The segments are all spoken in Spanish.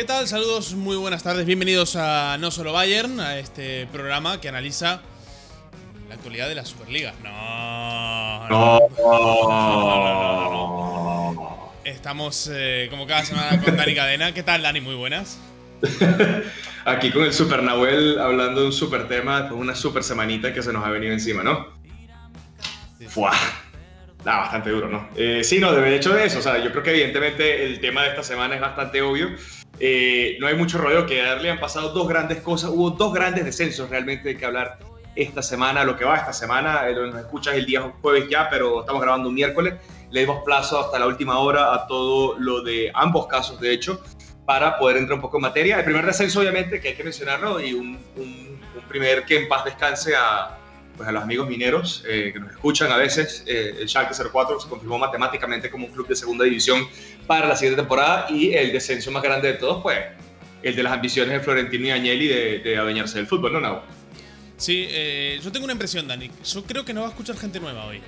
¿Qué tal? Saludos, muy buenas tardes. Bienvenidos a No Solo Bayern, a este programa que analiza la actualidad de la Superliga. No. No. no, Estamos eh, como cada semana con Dani Cadena. ¿Qué tal, Dani? Muy buenas. Aquí con el Super Nahuel hablando de un super tema, de una super semanita que se nos ha venido encima, ¿no? Fuah. bastante duro, ¿no? Eh, sí, no, de hecho de eso, o sea, yo creo que evidentemente el tema de esta semana es bastante obvio. Eh, no hay mucho rollo que darle, han pasado dos grandes cosas, hubo dos grandes descensos realmente de que hablar esta semana, lo que va esta semana, eh, nos escuchas el día jueves ya, pero estamos grabando un miércoles, le dimos plazo hasta la última hora a todo lo de ambos casos, de hecho, para poder entrar un poco en materia. El primer descenso, obviamente, que hay que mencionarlo, y un, primer que en paz descanse a, pues a los amigos mineros eh, que nos escuchan a veces, eh, el Schalke 04 se confirmó matemáticamente como un club de segunda división para la siguiente temporada y el descenso más grande de todos, pues el de las ambiciones de Florentino y Agnelli de, de adueñarse del fútbol, ¿no, Nau? Sí, eh, yo tengo una impresión, Dani. Yo creo que no va a escuchar gente nueva hoy.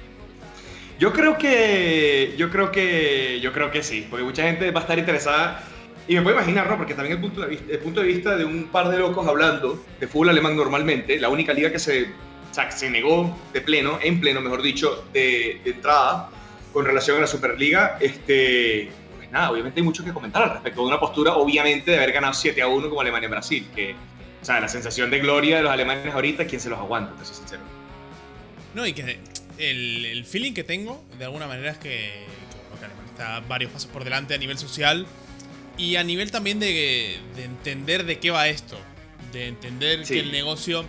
Yo creo que, yo creo que, yo creo que sí, porque mucha gente va a estar interesada y me puedo imaginar, ¿no? Porque también el punto, de vista, el punto de vista de un par de locos hablando de fútbol alemán normalmente, la única liga que se o sea, se negó de pleno, en pleno, mejor dicho, de, entrada con relación a la Superliga. Este, nada, obviamente hay mucho que comentar al respecto de una postura, obviamente, de haber ganado 7 a 1 como Alemania en Brasil. Que, o sea, la sensación de gloria de los alemanes ahorita, ¿quién se los aguanta? Te soy sincero. No, y que el, el feeling que tengo, de alguna manera, es que, que Alemania está varios pasos por delante a nivel social y a nivel también de, de entender de qué va esto. De entender que el negocio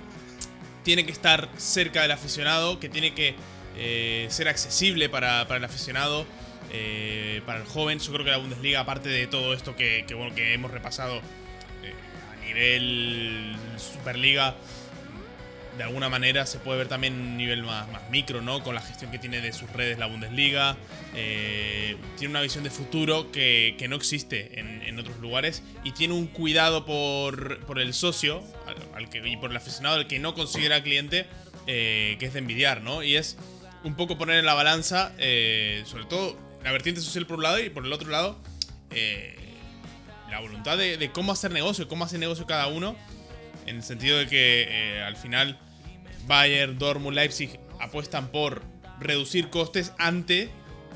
tiene que estar cerca del aficionado, que tiene que eh, ser accesible para, el aficionado, eh, para el joven. Yo creo que la Bundesliga, aparte de todo esto que, bueno, que hemos repasado eh, a nivel Superliga, de alguna manera se puede ver también un nivel más, micro, ¿no? Con la gestión que tiene de sus redes la Bundesliga. Eh, tiene una visión de futuro que, no existe en, otros lugares. Y tiene un cuidado por, por el socio al, que, y por el aficionado al que no considera cliente, eh, que es de envidiar, ¿no? Y es un poco poner en la balanza, eh, sobre todo la vertiente social por un lado y por el otro lado, la voluntad de, de cómo hacer negocio, cómo hace negocio cada uno en el sentido de que eh, al final Bayern, Dortmund, Leipzig apuestan por reducir costes ante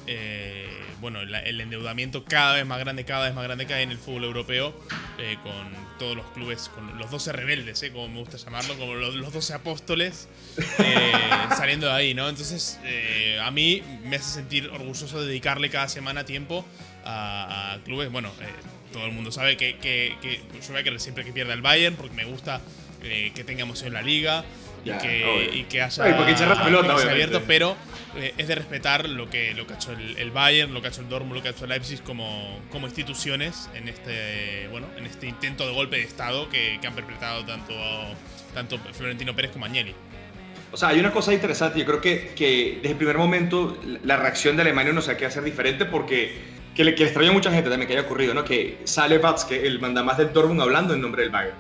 eh, bueno, el, endeudamiento cada vez más grande, cada vez más grande que hay en el fútbol europeo, eh, con todos los clubes, con los 12 rebeldes, como me gusta llamarlo, como los, 12 apóstoles, saliendo de ahí, ¿no? Entonces, a mí me hace sentir orgulloso de dedicarle cada semana tiempo a, a clubes, bueno, todo el mundo sabe que, que, que yo voy a querer siempre que pierda el Bayern porque me gusta eh, que tenga emoción la liga y, que, y que haya abierto, pero eh, es de respetar lo que, lo que ha hecho el, Bayern, lo que ha hecho el Dortmund, lo que ha hecho el Leipzig como, como instituciones en este, bueno, en este intento de golpe de Estado que, que han perpetrado tanto, tanto Florentino Pérez como Agnelli. O sea, hay una cosa interesante, yo creo que, que desde el primer momento la reacción de Alemania no sé qué hacer diferente porque que le, que extraña a mucha gente también que haya ocurrido, ¿no? Que sale que el mandamás del Dortmund, hablando en nombre del Bayern.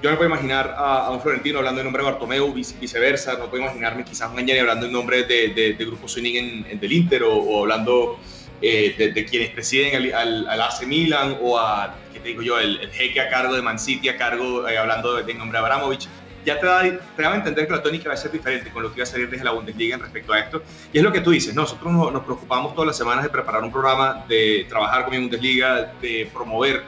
Yo no puedo imaginar a, un Florentino hablando en nombre de Bartomeu, viceversa. No puedo imaginarme quizás un Agnelli hablando en nombre de, de, Grupo Suning en, del Inter o, hablando eh, de, quienes presiden al, al, AC Milan o a, ¿qué te digo yo?, el, el jeque a cargo de Man City, a cargo, eh, hablando en nombre de Abramovich ya te da, te da a entender que la tónica va a ser diferente con lo que iba a salir desde la Bundesliga en respecto a esto. Y es lo que tú dices, nosotros nos, preocupamos todas las semanas de preparar un programa, de trabajar con la Bundesliga, de promover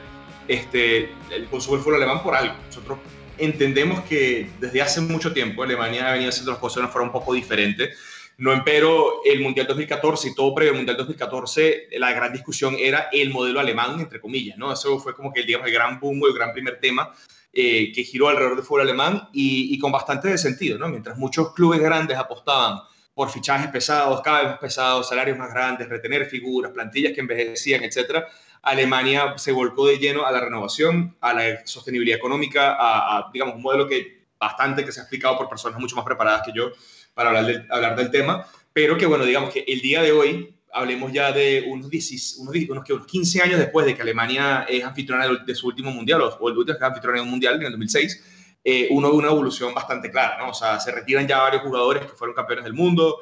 este, el consumo del fútbol alemán por algo. Nosotros entendemos que desde hace mucho tiempo Alemania ha venido haciendo las cosas de una forma un poco diferente. No empero el Mundial 2014 y todo previo al Mundial 2014, la gran discusión era el modelo alemán, entre comillas, ¿no? Eso fue como que, digamos, el gran boom, el gran primer tema eh, que giró alrededor del fútbol alemán y, con bastante sentido, ¿no? Mientras muchos clubes grandes apostaban por fichajes pesados, cada pesados, salarios más grandes, retener figuras, plantillas que envejecían, etcétera, Alemania se volcó de lleno a la renovación, a la sostenibilidad económica, a, digamos, un modelo que bastante que se ha explicado por personas mucho más preparadas que yo para hablar del, hablar del tema, pero que, bueno, digamos que el día de hoy hablemos ya de unos, 10, unos, unos, 15 años después de que Alemania es anfitriona de, su último mundial, o el último anfitriona de un mundial en el 2006, eh, uno ve una evolución bastante clara, ¿no? O sea, se retiran ya varios jugadores que fueron campeones del mundo,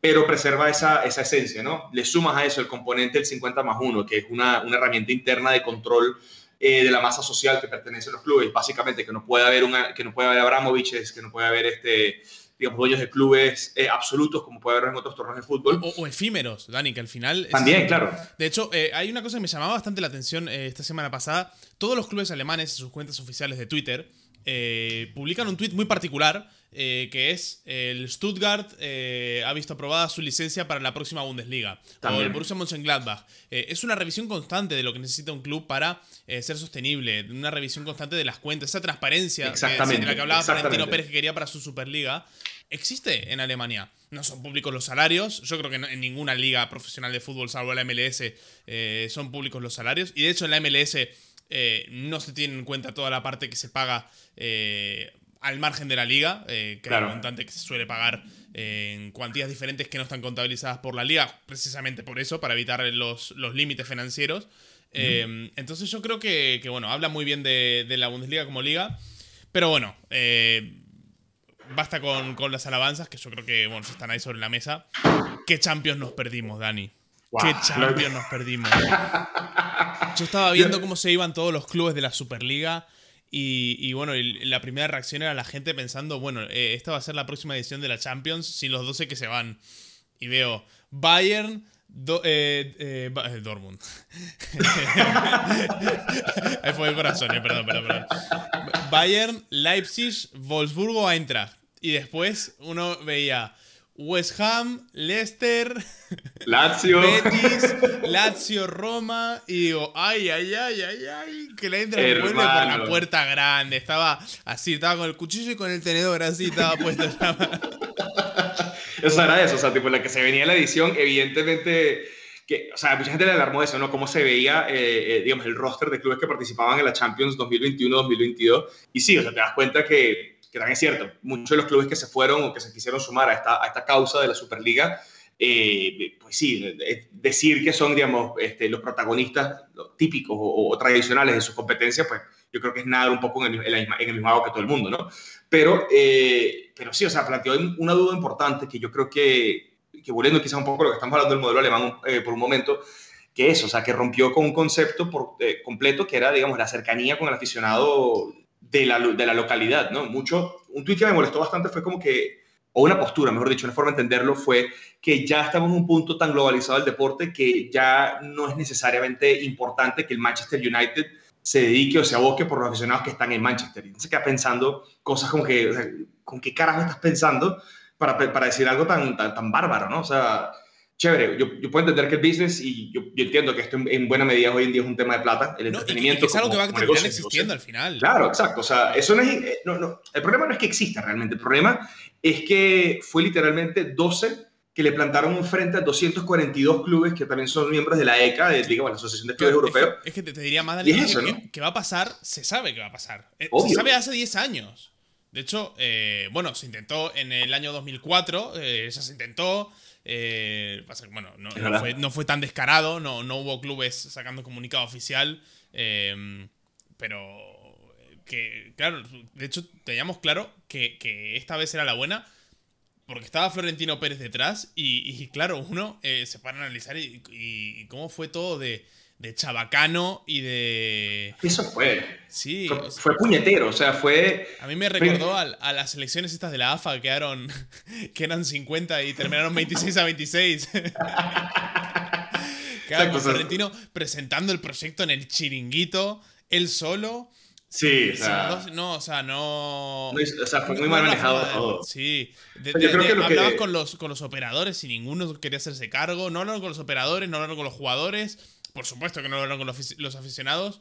pero preserva esa, esa esencia, ¿no? Le sumas a eso el componente del 50 más 1, que es una, una herramienta interna de control eh, de la masa social que pertenece a los clubes, básicamente que no puede haber, una, que no puede haber Abramoviches, que no puede haber este, digamos, dueños de clubes eh, absolutos como puede haber en otros torneos de fútbol. O, efímeros, Dani, que al final... También, claro. De hecho, eh, hay una cosa que me llamaba bastante la atención esta semana pasada. Todos los clubes alemanes en sus cuentas oficiales de Twitter publican un tweet muy particular eh, que es el Stuttgart eh, ha visto aprobada su licencia para la próxima Bundesliga. O el Borussia Mönchengladbach. Eh, es una revisión constante de lo que necesita un club para ser sostenible, una revisión constante de las cuentas, esa transparencia de la que hablaba Florentino Pérez que quería para su Superliga. Existe en Alemania. No son públicos los salarios. Yo creo que en ninguna liga profesional de fútbol, salvo la MLS, son públicos los salarios. Y de hecho en la MLS no se tiene en cuenta toda la parte que se paga al margen de la liga, eh, que es el montante que se suele pagar en cuantías diferentes que no están contabilizadas por la liga, precisamente por eso, para evitar los, límites financieros. Eh, entonces yo creo que, bueno, habla muy bien de, la Bundesliga como liga, pero bueno, eh, basta con, las alabanzas, que yo creo que bueno, están ahí sobre la mesa. ¿Qué Champions nos perdimos, Dani? ¿Qué Champions nos perdimos? Yo estaba viendo cómo se iban todos los clubes de la Superliga. Y, bueno, la primera reacción era la gente pensando, bueno, eh, esta va a ser la próxima edición de la Champions sin los 12 que se van. Y veo Bayern, eh, eh, Dortmund. Ahí fue el corazón, perdón, perdón, perdón. Bayern, Leipzig, Wolfsburgo, Eintracht. Y después uno veía West Ham, Leicester, Lazio, Betis, Lazio, Roma, y digo, ay, ay, ay, ay, ay, que la entra vuelve por la puerta grande. Estaba así, estaba con el cuchillo y con el tenedor así, estaba puesto. eso era eso, o sea, tipo, la que se venía la edición, evidentemente, que, o sea, mucha gente le alarmó eso, ¿no? Cómo se veía, eh, eh, digamos, el roster de clubes que participaban en la Champions 2021-2022. Y sí, o sea, te das cuenta que que también es cierto, muchos de los clubes que se fueron o que se quisieron sumar a esta, a esta causa de la Superliga, eh, pues sí, decir que son, digamos, este, los protagonistas típicos o, tradicionales de sus competencias, pues yo creo que es nadar un poco en el, en el mismo agua que todo el mundo, ¿no? Pero, eh, pero sí, o sea, planteó una duda importante que yo creo que, que volviendo quizá un poco a lo que estamos hablando del modelo alemán eh, por un momento, que es, o sea, que rompió con un concepto por, completo que era, digamos, la cercanía con el aficionado de la, de la localidad, ¿no? Mucho, un tuit que me molestó bastante fue como que, o una postura, mejor dicho, una forma de entenderlo fue que ya estamos en un punto tan globalizado del deporte que ya no es necesariamente importante que el Manchester United se dedique o se aboque por los aficionados que están en Manchester. Y se queda pensando cosas como que, ¿con qué carajo estás pensando para, para decir algo tan, tan, tan bárbaro, ¿no? O sea, chévere, yo, yo, puedo entender que el business, y yo, yo, entiendo que esto en buena medida hoy en día es un tema de plata, el entretenimiento. es algo que va a terminar existiendo al final. Claro, exacto. O sea, eso no es, eh, no, no, el problema no es que exista realmente, el problema es que fue literalmente 12 que le plantaron un frente a 242 clubes que también son miembros de la ECA, de, digamos, la Asociación de Clubes Europeos. Es que, te, diría más, Dani, que, que, va a pasar, se sabe que va a pasar. Eh, se sabe hace 10 años. De hecho, eh, bueno, se intentó en el año 2004, eh, se intentó, eh, bueno, no, fue, tan descarado, no, no hubo clubes sacando comunicado oficial, em, pero que, claro, de hecho teníamos claro que, esta vez era la buena, porque estaba Florentino Pérez detrás y, claro, uno eh, se para a analizar y cómo fue todo de de chabacano y de... Eso fue. Sí. Fue, puñetero, o sea, fue... A mí me recordó a, las elecciones estas de la AFA que quedaron, que eran 50 y terminaron 26 a 26. Claro, Florentino presentando el proyecto en el chiringuito, él solo. Sí, o sea, no, o sea, no. o sea, fue muy mal manejado todo. Sí. hablabas con, los, con los operadores y ninguno quería hacerse cargo. No hablaron con los operadores, no hablaron con los jugadores. Por supuesto que no hablaron con los, aficionados.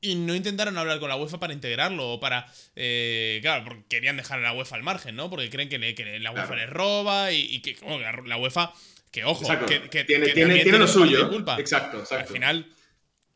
Y no intentaron hablar con la UEFA para integrarlo o para. Eh, claro, porque querían dejar a la UEFA al margen, ¿no? Porque creen que, la UEFA les roba y, que la UEFA. Que ojo, que, tiene, tiene, lo suyo. Culpa. Exacto, exacto. Al final,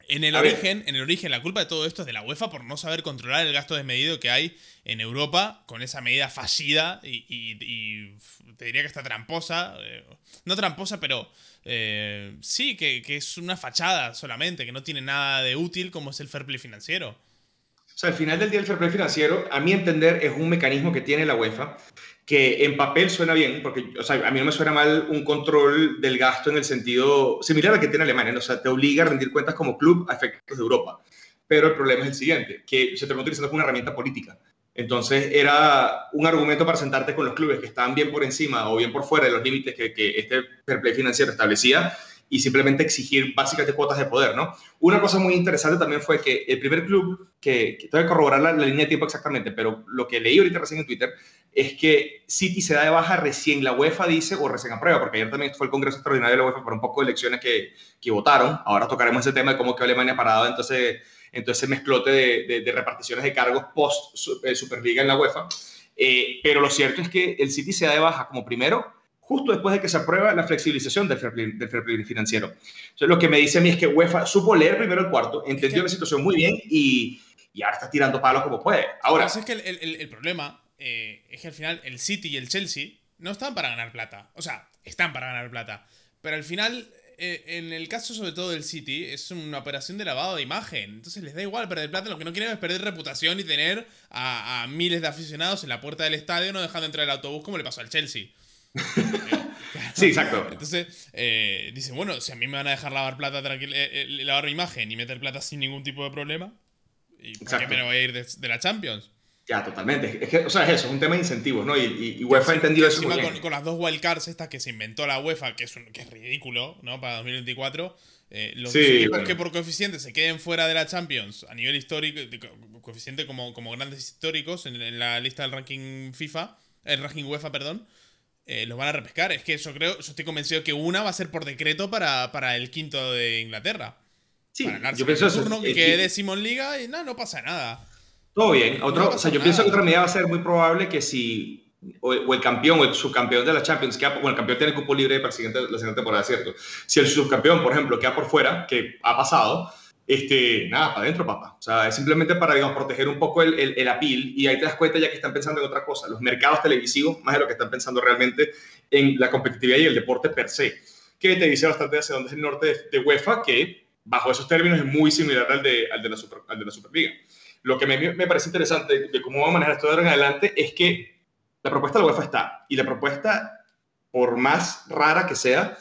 en el, origen, en el origen, la culpa de todo esto es de la UEFA por no saber controlar el gasto desmedido que hay en Europa con esa medida fallida y, te diría que está tramposa. Eh, no tramposa, pero eh, sí, que, es una fachada solamente, que no tiene nada de útil como es el fair play financiero. O sea, al final del día el fair play financiero, a mi entender, es un mecanismo que tiene la UEFA que en papel suena bien, porque o sea, a mí no me suena mal un control del gasto en el sentido similar al que tiene Alemania, o sea, te obliga a rendir cuentas como club a efectos de Europa. pero el problema es el siguiente, que se terminó utilizando como una herramienta política. Entonces era un argumento para sentarte con los clubes que estaban bien por encima o bien por fuera de los límites que, que este fair financiero establecía y simplemente exigir básicamente cuotas de poder, ¿no? Una cosa muy interesante también fue que el primer club, que, que tengo que corroborar la, línea de tiempo exactamente, pero lo que leí ahorita recién en Twitter es que City se da de baja recién la UEFA dice o recién aprueba, porque ayer también fue el Congreso Extraordinario de la UEFA por un poco de elecciones que, que votaron. Ahora tocaremos ese tema de cómo quedó Alemania parado, entonces, entonces ese mezclote de, de, reparticiones de cargos post eh, Superliga en la UEFA. Eh, pero lo cierto es que el City se da de baja como primero justo después de que se aprueba la flexibilización del fair play, del fair play financiero. Entonces, lo que me dice a mí es que UEFA supo leer primero el cuarto, entendió la situación muy bien y, y, ahora está tirando palos como puede. Ahora, es que el, el, el problema eh, es que al final el City y el Chelsea no están para ganar plata. O sea, están para ganar plata. Pero al final, eh, en el caso sobre todo del City, es una operación de lavado de imagen. Entonces les da igual perder plata. Lo que no quieren es perder reputación y tener a, a miles de aficionados en la puerta del estadio no dejando entrar el autobús como le pasó al Chelsea. sí, exacto. Entonces, eh, dicen, bueno, si a mí me van a dejar lavar plata tranquila, eh, eh, lavar mi imagen y meter plata sin ningún tipo de problema, ¿y por qué me voy a ir de, la Champions? Ya, totalmente. Es que, o sea, es eso, es un tema de incentivos, ¿no? Y, UEFA ha entendido eso. Muy con, con, las dos wildcards estas que se inventó la UEFA, que es, que es ridículo, ¿no? Para 2024. los equipos que por coeficiente se queden fuera de la Champions a nivel histórico, coeficiente como, como grandes históricos en, en la lista del ranking FIFA, el ranking UEFA, perdón, eh, los van a repescar. Es que yo creo, yo estoy convencido que una va a ser por decreto para, para el quinto de Inglaterra. Sí, yo pienso eso. Turno que quede Simon Liga y no, no pasa nada. Todo bien. Otro, o sea, yo pienso que otra medida va a ser muy probable que si o, el campeón o el subcampeón de la Champions, que bueno, el campeón tiene el cupo libre para la siguiente, la siguiente temporada, ¿cierto? Si el subcampeón, por ejemplo, queda por fuera, que ha pasado, este, nada, para adentro, papá. O sea, es simplemente para, digamos, proteger un poco el, el, el, appeal y ahí te das cuenta ya que están pensando en otra cosa, los mercados televisivos, más de lo que están pensando realmente en la competitividad y el deporte per se, que te dice bastante hacia dónde es el norte de, UEFA, que bajo esos términos es muy similar al de, al de, la, Super, al de la Superliga. Lo que me, me, parece interesante de cómo va a manejar esto de ahora en adelante es que la propuesta de la UEFA está, y la propuesta, por más rara que sea,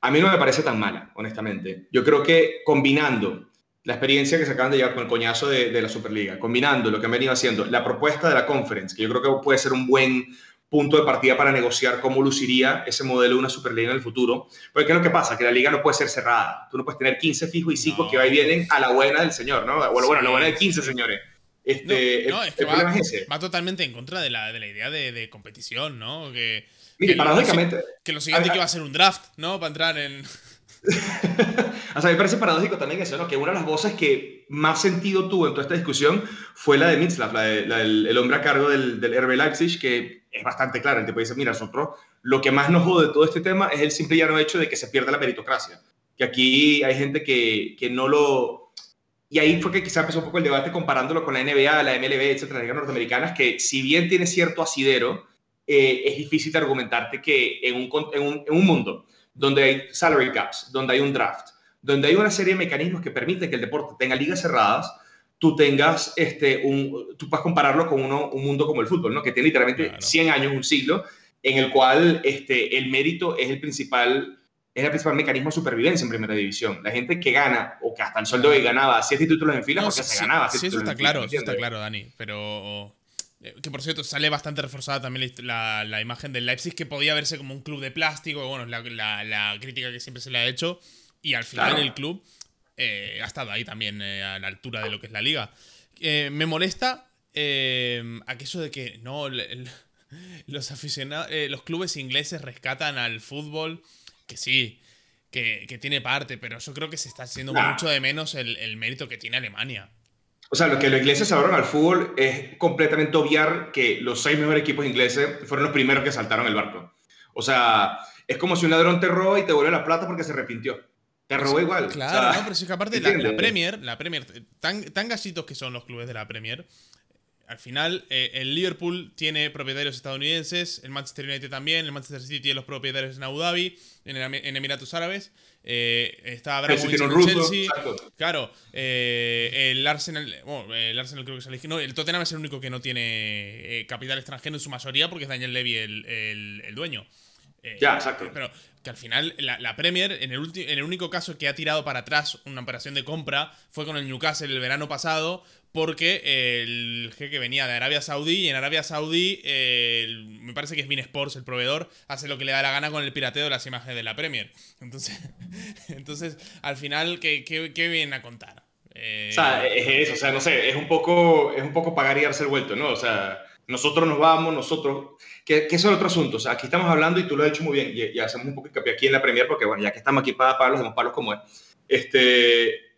a mí no me parece tan mala, honestamente. Yo creo que combinando la experiencia que se acaban de llevar con el coñazo de, la Superliga, combinando lo que han venido haciendo, la propuesta de la conference, que yo creo que puede ser un buen punto de partida para negociar cómo luciría ese modelo de una Superliga en el futuro. Porque ¿qué es lo que pasa? Que la liga no puede ser cerrada. Tú no puedes tener 15 fijos y 5 que va y vienen a la buena del señor, ¿no? Bueno, bueno, la buena de 15 señores. Este, no, es que va, totalmente en contra de la, de la idea de, competición, ¿no? Que, Mire, paradójicamente... Lo, que lo siguiente que va a ser un draft, ¿no? Para entrar en... o sea, me parece paradójico también eso, ¿no? Que una de las voces que más sentido tuvo en toda esta discusión fue la de Mitzlaff, la, el hombre a cargo del, del RB Leipzig, que es bastante claro. El tipo dice, mira, nosotros lo que más nos jode de todo este tema es el simple y llano hecho de que se pierda la meritocracia. Que aquí hay gente que, que no lo... Y ahí fue que quizá empezó un poco el debate comparándolo con la NBA, la MLB, etcétera, las ligas norteamericanas, que si bien tiene cierto asidero, eh, es difícil de argumentarte que en un, en un, en un mundo donde hay salary caps, donde hay un draft, donde hay una serie de mecanismos que permiten que el deporte tenga ligas cerradas, tú tengas este, un, tú puedes compararlo con uno, un mundo como el fútbol, ¿no? Que tiene literalmente 100 años, un siglo, en el cual este, el mérito es el principal es el principal mecanismo de supervivencia en primera división. La gente que gana, o que hasta el sueldo de ganaba siete títulos en fila, porque se ganaba. Sí, eso está claro, eso está claro, Dani. Pero eh, que por cierto, sale bastante reforzada también la, la, imagen del Leipzig, que podía verse como un club de plástico, bueno, la, la crítica que siempre se le ha hecho. Y al final el club eh, ha estado ahí también eh, a la altura de lo que es la liga. me molesta aquello de que no los aficionados, los clubes ingleses rescatan al fútbol, que sí, que, que, tiene parte, pero yo creo que se está haciendo mucho de menos el, el mérito que tiene Alemania. O sea, lo que los ingleses salvaron al fútbol es completamente obviar que los seis mejores equipos ingleses fueron los primeros que saltaron el barco. O sea, es como si un ladrón te roba y te vuelve la plata porque se arrepintió. Te robó igual. Claro, no, pero es que aparte la, la, Premier, la Premier, tan, tan gasitos que son los clubes de la Premier, al final eh, el Liverpool tiene propietarios estadounidenses, el Manchester United también, el Manchester City tiene los propietarios en Abu Dhabi, en, en Emiratos Árabes. Eh, está Abramovich en el Chelsea. Claro, eh, el Arsenal. Bueno, el Arsenal creo que se No, el Tottenham es el único que no tiene eh, capital extranjero en su mayoría porque es Daniel Levy el, el, dueño. Eh, ya, exacto. Pero que al final la, Premier, en el, en el único caso que ha tirado para atrás una operación de compra, fue con el Newcastle el verano pasado, porque el jeque venía de Arabia Saudí y en Arabia Saudí, me parece que es Bean Sports, el proveedor, hace lo que le da la gana con el pirateo de las imágenes de la Premier. Entonces, entonces al final, ¿qué, qué, viene a contar? O sea, es eso, o sea, no sé, es un poco, es un poco pagar y darse el vuelto, ¿no? O sea, nosotros nos vamos, nosotros... Que, que eso es otro asunto, o sea, aquí estamos hablando y tú lo has hecho muy bien, y, hacemos un poco de aquí en la Premier, porque bueno, ya que estamos aquí para palos, damos palos como es. Este,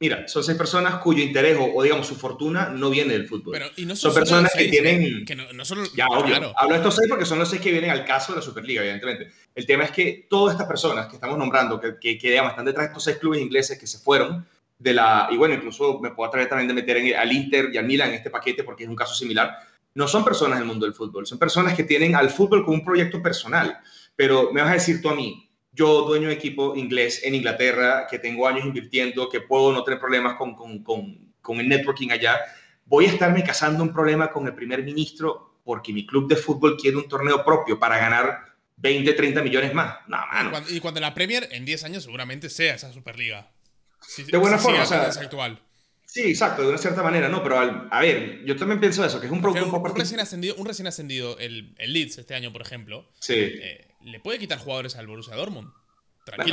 Mira, son seis personas cuyo interés o, digamos su fortuna no viene del fútbol. Pero, y no son, personas que tienen. Que no, solo, ya, obvio. Hablo de estos seis porque son los seis que vienen al caso de la Superliga, evidentemente. El tema es que todas estas personas que estamos nombrando, que, que, que digamos, están detrás de estos seis clubes ingleses que se fueron de la. Y bueno, incluso me puedo atrever también de meter en, al Inter y al Milan en este paquete porque es un caso similar. No son personas del mundo del fútbol, son personas que tienen al fútbol como un proyecto personal. Pero me vas a decir tú a mí, yo, dueño de equipo inglés en Inglaterra, que tengo años invirtiendo, que puedo no tener problemas con, con, con, con el networking allá, voy a estarme casando un problema con el primer ministro porque mi club de fútbol quiere un torneo propio para ganar 20, 30 millones más. No, mano. Y cuando la Premier en 10 años seguramente sea esa Superliga. de buena forma, o sea, actual. Sí, exacto, de una cierta manera, ¿no? Pero a ver, yo también pienso eso, que es un producto un, un, recién ascendido, un recién ascendido, el, el Leeds este año, por ejemplo. Sí. Eh, le puede quitar jugadores al Borussia Dortmund.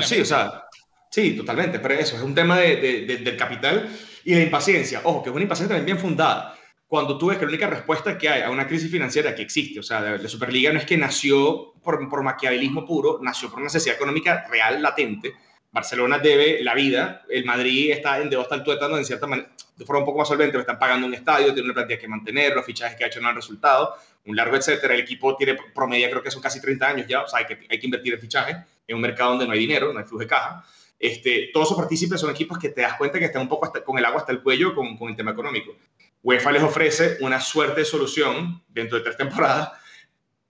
sí, o sea, sí, totalmente. Pero eso es un tema de, del capital y la impaciencia. Ojo, que es una impaciencia también bien fundada. Cuando tú ves que la única respuesta que hay a una crisis financiera que existe, o sea, la Superliga no es que nació por, por maquiavelismo puro, nació por una necesidad económica real, latente. Barcelona debe la vida, el Madrid está en el tuétano, en cierta manera, de forma un poco más solvente, están pagando un estadio, tiene una plantilla que mantener, los fichajes que ha hecho no han resultado, un largo etcétera. El equipo tiene promedio, creo que son casi 30 años ya, o sea, hay que, hay que invertir en fichajes en un mercado donde no hay dinero, no hay flujo de caja. Este, todos esos partícipes son equipos que te das cuenta que están un poco con el agua hasta el cuello con, el tema económico. UEFA les ofrece una suerte de solución dentro de tres temporadas.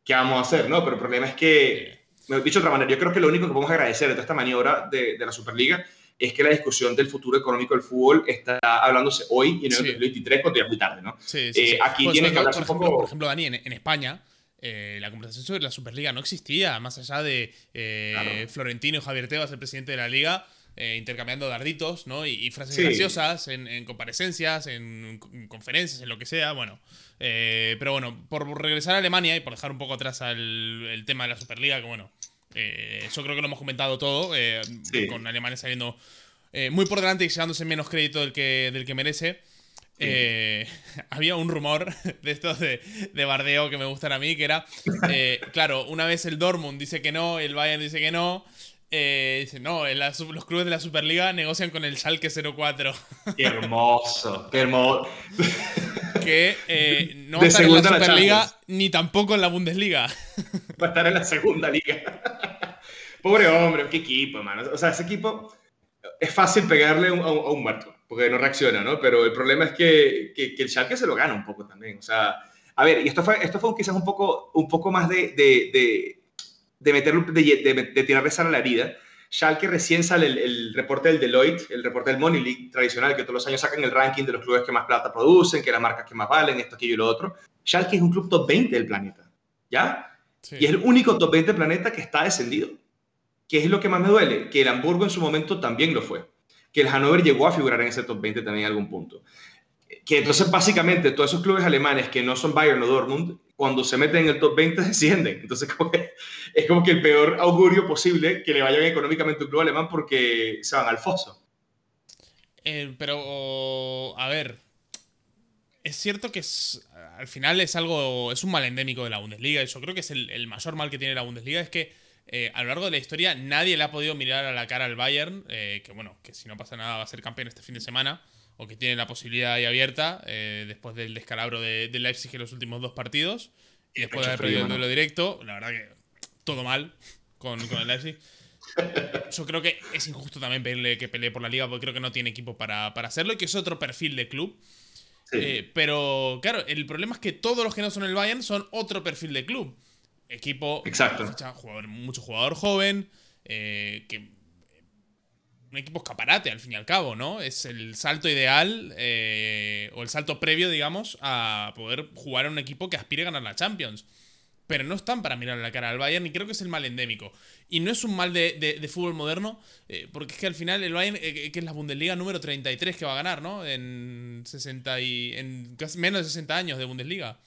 ¿Qué vamos a hacer? No, pero el problema es que, dicho de otra manera, yo creo que lo único que podemos agradecer de toda esta maniobra de, de la Superliga es que la discusión del futuro económico del fútbol está hablándose hoy y en el 2023 cuando ya es muy tarde, ¿no? Sí, sí, eh, aquí tiene que hablarse un poco... Por ejemplo, Dani, en, España eh, la conversación sobre la Superliga no existía, más allá de eh, Florentino y Javier Tebas, el presidente de la liga, intercambiando darditos, ¿no? Y, frases graciosas en, comparecencias, en, conferencias, en lo que sea, bueno. pero bueno, por regresar a Alemania y por dejar un poco atrás el tema de la Superliga, que bueno, eh, yo creo que lo hemos comentado todo, eh, con Alemania saliendo eh, muy por delante y llevándose menos crédito del que, del que merece. había un rumor de estos de, de, bardeo que me gustan a mí, que era, claro, una vez el Dortmund dice que no, el Bayern dice que no, dice, no, los clubes de la Superliga negocian con el Schalke 04. Qué hermoso, qué hermoso. Que no va a estar en la Superliga ni tampoco en la Bundesliga. Va a estar en la segunda liga. Pobre hombre, qué equipo, hermano. O sea, ese equipo es fácil pegarle a un, muerto, porque no reacciona, ¿no? Pero el problema es que, que, el Schalke se lo gana un poco también. O sea, a ver, y esto fue, esto fue quizás un poco, un poco más de, de, de, de meter, de, de, tirarle sal a la herida. Schalke recién sale el, reporte del Deloitte, el reporte del Money League tradicional, que todos los años sacan el ranking de los clubes que más plata producen, que las marcas que más valen, esto, aquello y lo otro. Schalke es un club top 20 del planeta, ¿ya? Y es el único top 20 del planeta que está descendido. ¿Qué es lo que más me duele? Que el Hamburgo en su momento también lo fue. Que el Hannover llegó a figurar en ese top 20 también en algún punto. Que entonces básicamente todos esos clubes alemanes que no son Bayern o Dortmund, cuando se meten en el top 20 descienden. Entonces es como que el peor augurio posible que le vaya bien económicamente un club alemán porque se van al foso. Eh, pero, a ver, es cierto que al final es algo, es un mal endémico de la Bundesliga. Yo creo que es el, el mayor mal que tiene la Bundesliga, es que eh, a lo largo de la historia nadie le ha podido mirar a la cara al Bayern, eh, que bueno, que si no pasa nada va a ser campeón este fin de semana, o que tiene la posibilidad ahí abierta eh, después del descalabro de, Leipzig en los últimos dos partidos, y después de haber perdido el duelo directo, la verdad que todo mal con, el Leipzig. Yo creo que es injusto también pedirle que pelee por la liga, porque creo que no tiene equipo para, hacerlo y que es otro perfil de club. pero claro, el problema es que todos los que no son el Bayern son otro perfil de club equipo. Exacto. Jugador, mucho jugador joven. Eh, que, un equipo escaparate, al fin y al cabo, ¿no? Es el salto ideal, eh, o el salto previo, digamos, a poder jugar en un equipo que aspire a ganar la Champions. pero no están para mirar la cara al Bayern y creo que es el mal endémico. Y no es un mal de, fútbol moderno, eh, porque es que al final el Bayern, eh, que es la Bundesliga número 33 que va a ganar, ¿no? En 60 y en casi menos de 60 años de Bundesliga.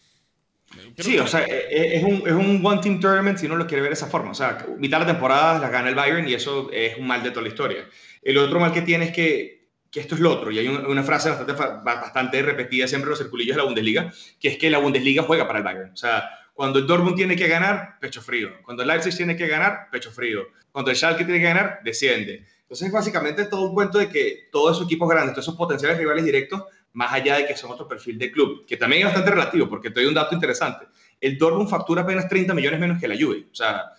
Sí, o sea, eh, es un, es un one team tournament si uno lo quiere ver de esa forma. O sea, mitad de la temporada la gana el Bayern y eso es un mal de toda la historia. El otro mal que tiene es que, que esto es lo otro, y hay una, frase bastante, bastante repetida siempre en los circulillos de la Bundesliga, que es que la Bundesliga juega para el Bayern. O sea, cuando el Dortmund tiene que ganar, pecho frío. Cuando el Leipzig tiene que ganar, pecho frío. Cuando el Schalke tiene que ganar, desciende. Entonces, básicamente es todo un cuento de que todos esos equipos grandes, todos esos potenciales rivales directos, más allá de que son otro perfil de club, que también es bastante relativo, porque te doy un dato interesante. El Dortmund factura apenas 30 millones menos que la Juve. O sea,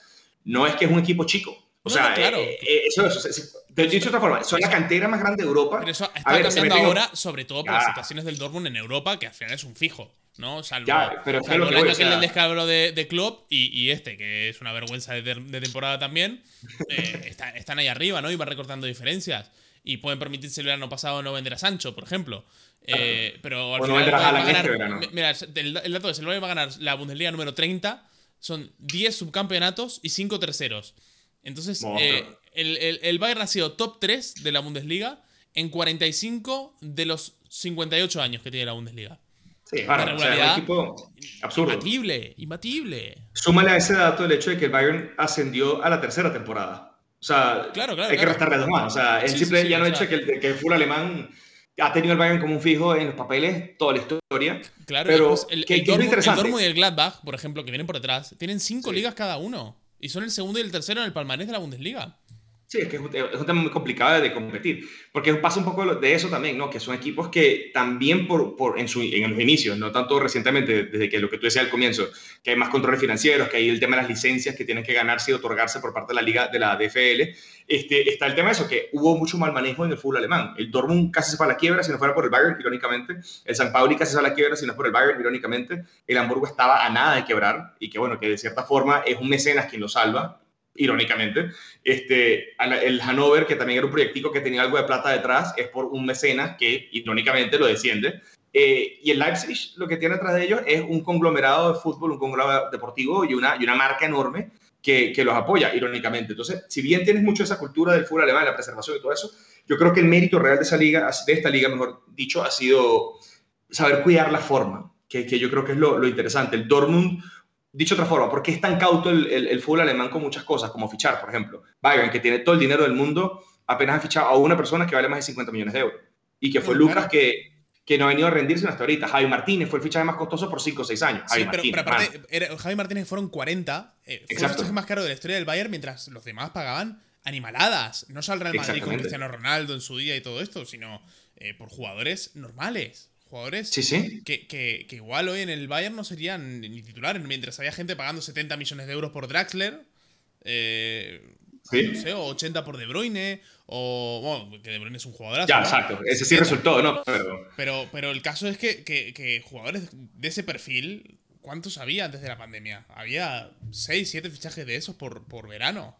no es que es un equipo chico. O sea, claro. Eh, eh, eso, eso, te dicho de otra forma, son la cantera más grande de Europa. Pero eso está cambiando ahora, sobre todo por las situaciones del Dortmund en Europa, que al final es un fijo. ¿no? Salvo, ya, pero salvo el año que le descabro de, de Klopp y, este, que es una vergüenza de, temporada también, eh, están ahí arriba, ¿no? Y van recortando diferencias. Y pueden permitirse el verano pasado no vender a Sancho, por ejemplo. Eh, pero al final va a ganar. Este mira, el, dato es: el Bayern va a ganar la Bundesliga número 30. Son 10 subcampeonatos y 5 terceros. Entonces, eh, el, el Bayern ha sido top 3 de la Bundesliga en 45 de los 58 años que tiene la Bundesliga. Sí, claro, o sea, un equipo absurdo. Imbatible, imbatible. Súmale a ese dato el hecho de que el Bayern ascendió a la tercera temporada. O sea, claro, claro, hay que restarle dos más. O sea, el simple ya no hecho que el, que el full alemán ha tenido el Bayern como un fijo en los papeles toda la historia. Claro, pero pues el, el, Dortmund, y el Gladbach, por ejemplo, que vienen por detrás, tienen cinco ligas cada uno. Y son el segundo y el tercero en el palmarés de la Bundesliga. Sí, es que es un, tema muy complicado de competir, porque pasa un poco de eso también, ¿no? Que son equipos que también por, por en, su, en los inicios, no tanto recientemente, desde que lo que tú decías al comienzo, que hay más controles financieros, que hay el tema de las licencias que tienen que ganarse y otorgarse por parte de la liga de la DFL, este, está el tema de eso, que hubo mucho mal manejo en el fútbol alemán. El Dortmund casi se fue a la quiebra si no fuera por el Bayern, irónicamente. El San Pauli casi se fue a la quiebra si no por el Bayern, irónicamente. El Hamburgo estaba a nada de quebrar y que, bueno, que de cierta forma es un mecenas quien lo salva irónicamente. Este, el Hanover, que también era un proyectico que tenía algo de plata detrás, es por un mecenas que irónicamente lo desciende. Eh, y el Leipzig lo que tiene detrás de ellos es un conglomerado de fútbol, un conglomerado deportivo y una, y una marca enorme que, que, los apoya, irónicamente. Entonces, si bien tienes mucho esa cultura del fútbol alemán, la preservación y todo eso, yo creo que el mérito real de esa liga, de esta liga, mejor dicho, ha sido saber cuidar la forma, que, que yo creo que es lo, lo interesante. El Dortmund Dicho de otra forma, ¿por qué es tan cauto el, el, fútbol alemán con muchas cosas, como fichar, por ejemplo? Bayern, que tiene todo el dinero del mundo, apenas ha fichado a una persona que vale más de 50 millones de euros. Y que fue Lucas que, que no ha venido a rendirse hasta ahorita. Javi Martínez fue el fichaje más costoso por 5 o 6 años. Javi sí, pero, aparte, Javi Martínez fueron 40. Eh, fue el fichaje más caro de la historia del Bayern, mientras los demás pagaban animaladas. No solo el Real Madrid con Cristiano Ronaldo en su día y todo esto, sino eh, por jugadores normales. Jugadores Que, que, que, igual hoy en el Bayern no serían ni titulares, mientras había gente pagando 70 millones de euros por Draxler, eh, no sé, o 80 por De Bruyne, o bueno, que De Bruyne es un jugadorazo. Ya, exacto, ese sí resultó, ¿no? Pero... pero, el caso es que, que, jugadores de ese perfil, ¿cuántos había antes de la pandemia? Había 6, 7 fichajes de esos por, por verano.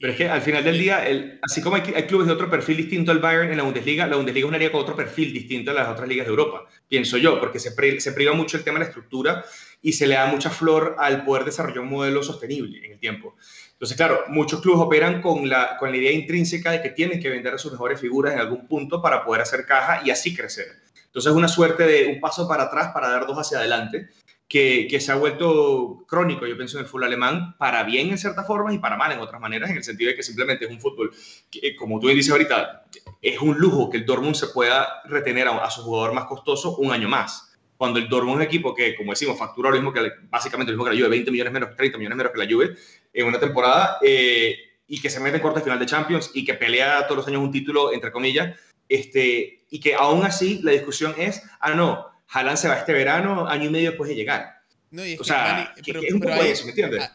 Pero es que al final del día, el, así como hay, clubes de otro perfil distinto al Bayern en la Bundesliga, la Bundesliga es una liga con otro perfil distinto a las otras ligas de Europa, pienso yo, porque se, se priva mucho el tema de la estructura y se le da mucha flor al poder desarrollar un modelo sostenible en el tiempo. Entonces, claro, muchos clubes operan con la, con la idea intrínseca de que tienen que vender a sus mejores figuras en algún punto para poder hacer caja y así crecer. Entonces, es una suerte de un paso para atrás para dar dos hacia adelante que, se ha vuelto crónico, yo pienso, en el fútbol alemán, para bien en ciertas formas y para mal en otras maneras, en el sentido de que simplemente es un fútbol que, eh, como tú dices ahorita, es un lujo que el Dortmund se pueda retener a, su jugador más costoso un año más. Cuando el Dortmund es un equipo que, como decimos, factura lo mismo que básicamente lo mismo que la Juve, 20 millones menos, 30 millones menos que la Juve en una temporada, eh, y que se mete en corte final de Champions y que pelea todos los años un título, entre comillas, este, y que aún así la discusión es, ah, no, Haaland se va este verano, año y medio después de llegar. No, y es o sea, pero, es un poco eso, ¿me entiendes?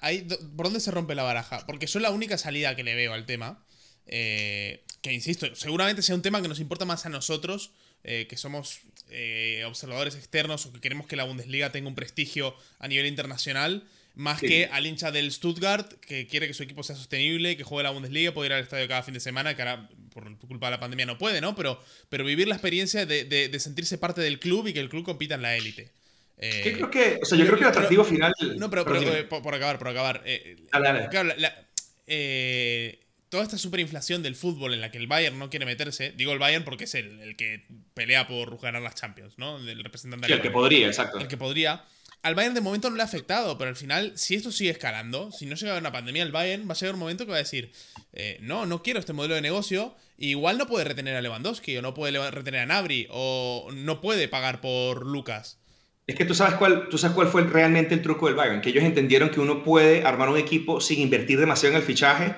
¿Por dónde se rompe la baraja? Porque es la única salida que le veo al tema. Eh, que insisto, seguramente sea un tema que nos importa más a nosotros, eh, que somos eh, observadores externos o que queremos que la Bundesliga tenga un prestigio a nivel internacional, más que al hincha del Stuttgart, que quiere que su equipo sea sostenible, que juegue la Bundesliga, puede ir al estadio cada fin de semana, que ahora por culpa de la pandemia no puede, ¿no? Pero, pero vivir la experiencia de, sentirse parte del club y que el club compita en la élite. Eh, creo que, o sea, yo creo que el atractivo final. No, pero, pero, por, acabar, por acabar. Claro, toda esta superinflación del fútbol en la que el Bayern no quiere meterse, digo el Bayern porque es el, que pelea por ganar las Champions, ¿no? El representante sí, el que podría, exacto. El que podría. Al Bayern de momento no le ha afectado, pero al final, si esto sigue escalando, si no llega una pandemia, el Bayern va a llegar un momento que va a decir, eh, no, no quiero este modelo de negocio, igual no puede retener a Lewandowski, o no puede retener a Nabri, o no puede pagar por Lucas. Es que tú sabes cuál, tú sabes cuál fue realmente el truco del Bayern, que ellos entendieron que uno puede armar un equipo sin invertir demasiado en el fichaje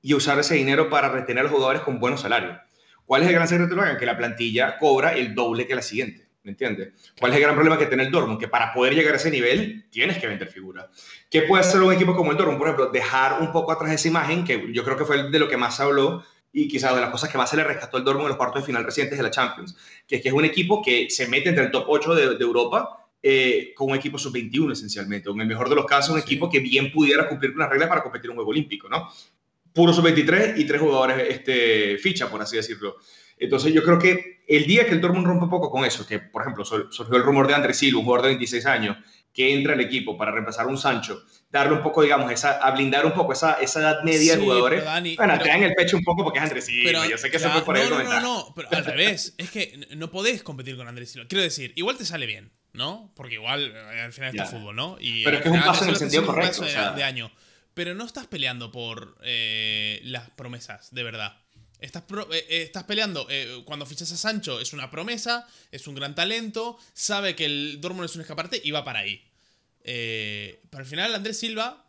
y usar ese dinero para retener a los jugadores con buenos salarios. ¿Cuál es el gran secreto del Bayern? Que la plantilla cobra el doble que la siguiente. ¿Me entiendes? ¿Cuál es el gran problema que tiene el Dortmund? Que para poder llegar a ese nivel tienes que vender figuras. ¿Qué puede hacer un equipo como el Dortmund? Por ejemplo, dejar un poco atrás esa imagen, que yo creo que fue de lo que más se habló y quizás de las cosas que más se le rescató al Dortmund en los cuartos de final recientes de la Champions, que es que es un equipo que se mete entre el top 8 de, Europa eh, con un equipo sub-21 esencialmente, o en el mejor de los casos un equipo que bien pudiera cumplir con las reglas para competir en un juego olímpico, ¿no? Puro sub-23 y tres jugadores este, ficha, por así decirlo. Entonces yo creo que el día que el Dortmund rompe un poco con eso, que por ejemplo surgió el rumor de Andrés Silva, un jugador de 26 años, que entra al equipo para reemplazar a un Sancho, darle un poco, digamos, esa, a blindar un poco esa, esa edad media de jugadores. bueno, te dan el pecho un poco porque es Andrés Silva, yo sé que se fue por no, no, no, no, pero al revés, es que no podés competir con Andrés Silva. Quiero decir, igual te sale bien, ¿no? Porque igual eh, al final está fútbol, ¿no? Y pero es que es un paso en el sentido correcto. de, año. Pero no estás peleando por eh, las promesas, de verdad. Estás, eh, eh, estás peleando. Eh, cuando fichas a Sancho es una promesa, es un gran talento, sabe que el Dortmund es un escaparte y va para ahí. pero al final Andrés Silva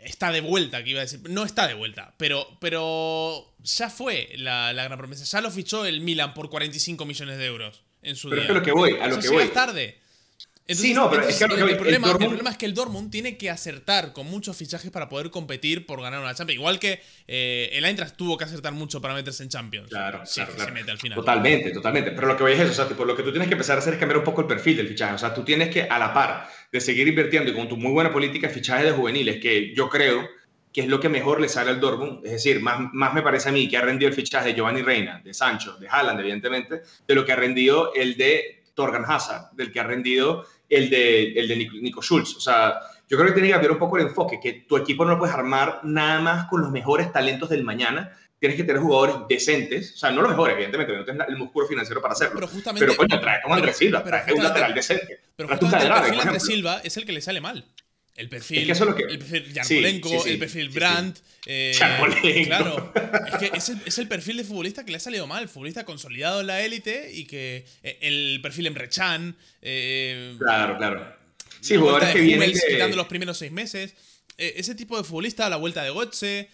está de vuelta, que iba a decir. No está de vuelta, pero, pero ya fue la, gran promesa. Ya lo fichó el Milan por 45 millones de euros en su pero día. Es que lo que voy, a lo que voy. tarde sí, no, pero es que el, problema, es que el Dortmund tiene que acertar con muchos fichajes para poder competir por ganar una Champions. Igual que eh, el Eintracht tuvo que acertar mucho para meterse en Champions. Claro, claro, Se mete al final. Totalmente, totalmente. Pero lo que voy a decir es eso, o sea, lo que tú tienes que empezar a hacer es cambiar un poco el perfil del fichaje. O sea, tú tienes que, a la par de seguir invirtiendo y con tu muy buena política de fichaje de juveniles, que yo creo que es lo que mejor le sale al Dortmund, es decir, más, más me parece a mí que ha rendido el fichaje de Giovanni Reina, de Sancho, de Haaland, evidentemente, de lo que ha rendido el de Torgan Hazard, del que ha rendido el de, el de Nico Schultz. O sea, yo creo que tiene que cambiar un poco el enfoque, que tu equipo no lo puedes armar nada más con los mejores talentos del mañana. Tienes que tener jugadores decentes, o sea, no los mejores, evidentemente, no tienes el músculo financiero para hacerlo. Pero, justamente, pero coño, trae como Andrés Silva, trae un lateral decente. Pero justamente el perfil Andrés Silva es el que le sale mal. El perfil, es que eso es lo que... el perfil Yarmolenko, el perfil Brandt. Eh, claro, es que es el, es el, perfil de futbolista que le ha salido mal. Futbolista consolidado en la élite y que eh, el perfil Emre Can. Eh, claro, claro. Sí, jugadores que vienen. los primeros seis meses. Eh, ese tipo de futbolista, la vuelta de Gotze,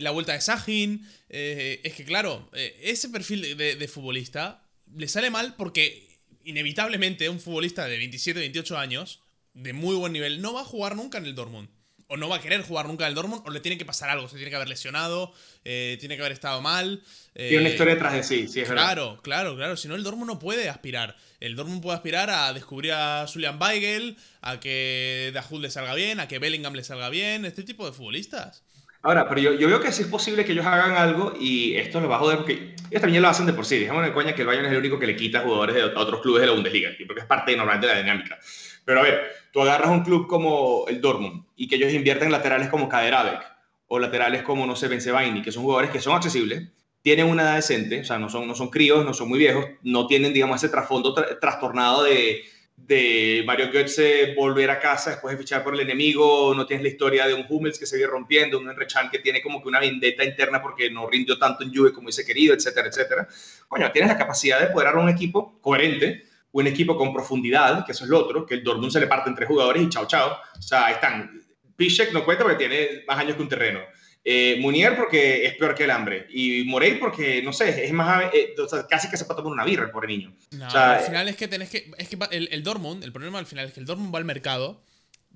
la vuelta de Sajin. es que, claro, ese perfil de, de futbolista le sale mal porque inevitablemente un futbolista de 27, 28 años de muy buen nivel, no va a jugar nunca en el Dortmund. O no va a querer jugar nunca en el Dortmund, o le tiene que pasar algo. Se tiene que haber lesionado, eh, tiene que haber estado mal. tiene una eh, historia detrás de sí, sí, es Claro, claro, claro. Si no, el Dortmund no puede aspirar. El Dortmund puede aspirar a descubrir a Julian Weigel, a que Dahud le salga bien, a que Bellingham le salga bien, este tipo de futbolistas. Ahora, pero yo, yo, veo que sí es posible que ellos hagan algo y esto los va a joder porque ellos también lo hacen de por sí. Dejemos en coña que el Bayern es el único que le quita jugadores de otros clubes de la Bundesliga, porque es parte normalmente de la dinámica. Pero a ver, tú agarras un club como el Dortmund y que ellos invierten en laterales como Kaderabek o laterales como, no sé, Benzebaini, que son jugadores que son accesibles, tienen una edad decente, o sea, no son, no son críos, no son muy viejos, no tienen, digamos, ese trasfondo trastornado de, de Mario Götze volver a casa después de fichar por el enemigo, no tienes la historia de un Hummels que se viene rompiendo, un Enrechan que tiene como que una vendetta interna porque no rindió tanto en Juve como hubiese querido, etcétera, etcétera. Coño, tienes la capacidad de poder armar un equipo coherente, un equipo con profundidad, que eso es lo otro, que el Dortmund se le parte entre jugadores y chao, chao. O sea, están. Piszek no cuenta porque tiene más años que un terreno. Eh, Munier porque es peor que el hambre. Y Morey porque, no sé, es más. Eh, o sea, casi que se puede tomar una birra, por niño. No, al final es que tenés que. Es que el, el, Dortmund, el problema al final es que el Dortmund va al mercado,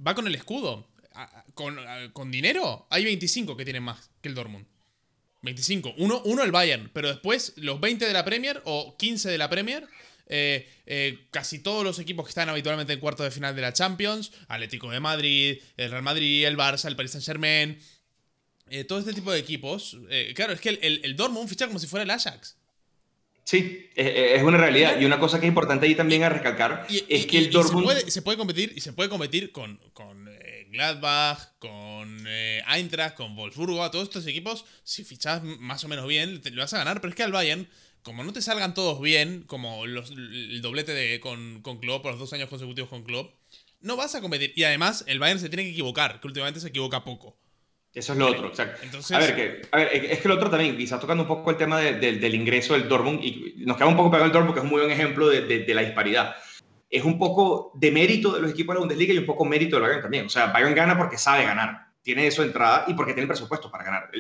va con el escudo. Con, con dinero, hay 25 que tienen más que el Dortmund. 25. Uno, uno el Bayern, pero después los 20 de la Premier o 15 de la Premier eh, eh, casi todos los equipos que están habitualmente en cuarto de final de la Champions, Atlético de Madrid, el Real Madrid, el Barça, el Paris Saint Germain, eh, todo este tipo de equipos. claro, es que el, el, Dortmund ficha como si fuera el Ajax. Sí, es una realidad. Y una cosa que es importante ahí también a recalcar es que el Dortmund... Se puede, competir, y se puede competir con, con Gladbach, con eh, Eintracht, con Wolfsburgo, a todos estos equipos, si fichas más o menos bien, te lo vas a ganar. Pero es que al Bayern, como no te salgan todos bien, como el doblete de, con, con Klopp, por los dos años consecutivos con Klopp, no vas a competir. Y además, el Bayern se tiene que equivocar, que últimamente se equivoca poco. Eso es lo otro, A, ver, que, a ver, es que lo otro también, quizás tocando un poco el tema del ingreso del Dortmund, y nos queda un poco pegado el Dortmund, que es un muy buen ejemplo de, de, la disparidad. Es un poco de mérito de los equipos de la Bundesliga y un poco mérito del Bayern también. O sea, Bayern gana porque sabe ganar, tiene eso de entrada y porque tiene el presupuesto para ganar.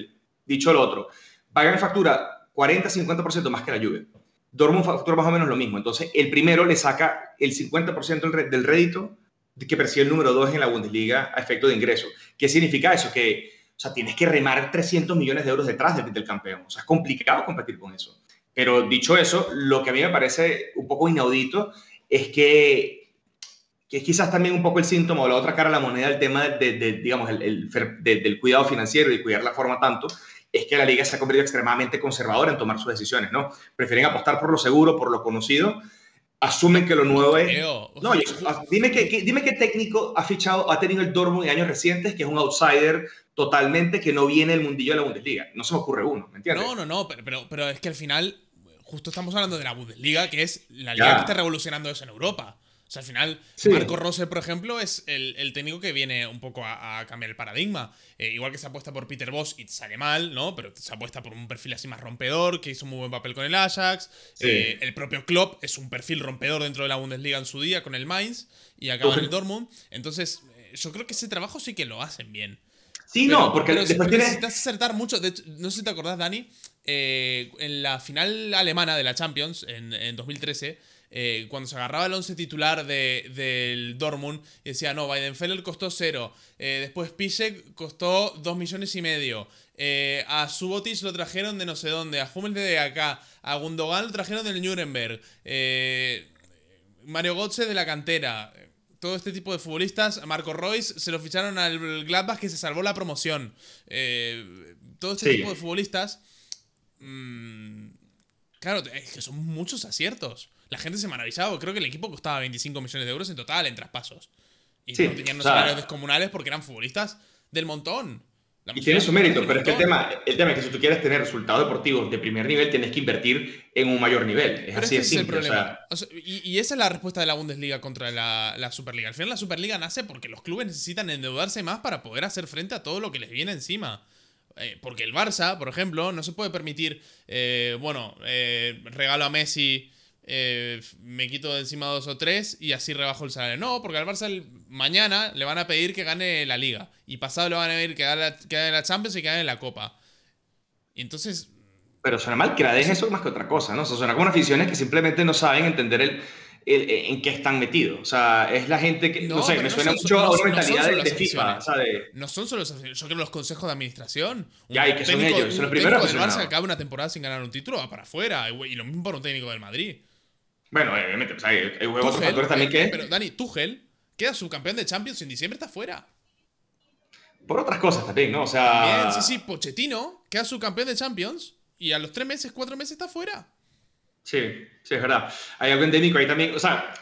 Dicho lo otro, Bayern factura 40-50% más que la Juve. Dortmund factura más o menos lo mismo. Entonces, el primero le saca el 50% del rédito que percibe el número 2 en la Bundesliga a efecto de ingreso. ¿Qué significa eso? Que o sea, tienes que remar 300 millones de euros detrás del, campeón. O sea, es complicado competir con eso. Pero dicho eso, lo que a mí me parece un poco inaudito es que, que es quizás también un poco el síntoma o la otra cara de la moneda, el tema de, digamos, el, del cuidado financiero y cuidar la forma tanto, es que la liga se ha convertido extremadamente conservadora en tomar sus decisiones, ¿no? Prefieren apostar por lo seguro, por lo conocido, asumen que lo nuevo es... No, dime, qué, dime qué técnico ha fichado, ha tenido el Dortmund en años recientes, que es un outsider totalmente que no viene el mundillo de la Bundesliga. No se me ocurre uno, ¿me entiendes? No, no, no, pero, pero, es que al final, justo estamos hablando de la Bundesliga, que es la liga que está revolucionando eso en Europa. O sea, al final, Marco Rose, por ejemplo, es el, técnico que viene un poco a, cambiar el paradigma. Eh, igual que se apuesta por Peter Boss y sale mal, ¿no? Pero se apuesta por un perfil así más rompedor, que hizo un muy buen papel con el Ajax. Eh, el propio Klopp es un perfil rompedor dentro de la Bundesliga en su día con el Mainz y acaba en el Dortmund. Entonces, eh, yo creo que ese trabajo sí que lo hacen bien. Sí, no, porque después necesitas acertar mucho. no sé si te acordás, Dani, en la final alemana de la Champions en, en 2013. Eh, cuando se agarraba el 11 titular de, del Dortmund y decía, no, Weidenfeller costó cero, eh, después Pisek costó dos millones y medio, a Subotic lo trajeron de no sé dónde, a Hummel de acá, a Gundogan lo trajeron del Nuremberg, Mario Götze de la cantera, todo este tipo de futbolistas, Marco Royce se lo ficharon al Gladbach que se salvó la promoción. Eh, todo este tipo de futbolistas. Mmm, claro, es que son muchos aciertos. La gente se maravillaba. Creo que el equipo costaba 25 millones de euros en total en traspasos. Y no tenían unos salarios descomunales porque eran futbolistas del montón. Y tiene su mérito, pero es que el tema, el tema es que si tú quieres tener resultados deportivos de primer nivel, tienes que invertir en un mayor nivel. Es así de simple. y, esa es la respuesta de la Bundesliga contra la, Superliga. Al final la Superliga nace porque los clubes necesitan endeudarse más para poder hacer frente a todo lo que les viene encima. Eh, porque el Barça, por ejemplo, no se puede permitir, eh, bueno, eh, regalo a Messi me quito de encima dos o tres y así rebajo el salario. No, porque al Barça mañana le van a pedir que gane la Liga. Y pasado le van a pedir que gane la, Champions y que gane la Copa. Y entonces... Pero suena mal que la dejen eso más que otra cosa, ¿no? O sea, suena como aficiones que simplemente no saben entender el, en qué están metidos. O sea, es la gente que, no, sé, me suena mucho a una mentalidad de, FIFA, No son solo los Yo creo los consejos de administración. Ya, y que son ellos, son los primeros que Barça acaba una temporada sin ganar un título, va para afuera. Y lo mismo para un técnico del Madrid. Bueno, obviamente, pues hay, hay otros factores también que. Pero Dani, Tuchel queda subcampeón de Champions en diciembre, está fuera. Por otras cosas también, ¿no? O sea. sí, sí, Pochettino queda subcampeón de Champions y a los tres meses, cuatro meses está fuera. Sí, sí, es verdad. Hay algo endémico ahí también. O sea,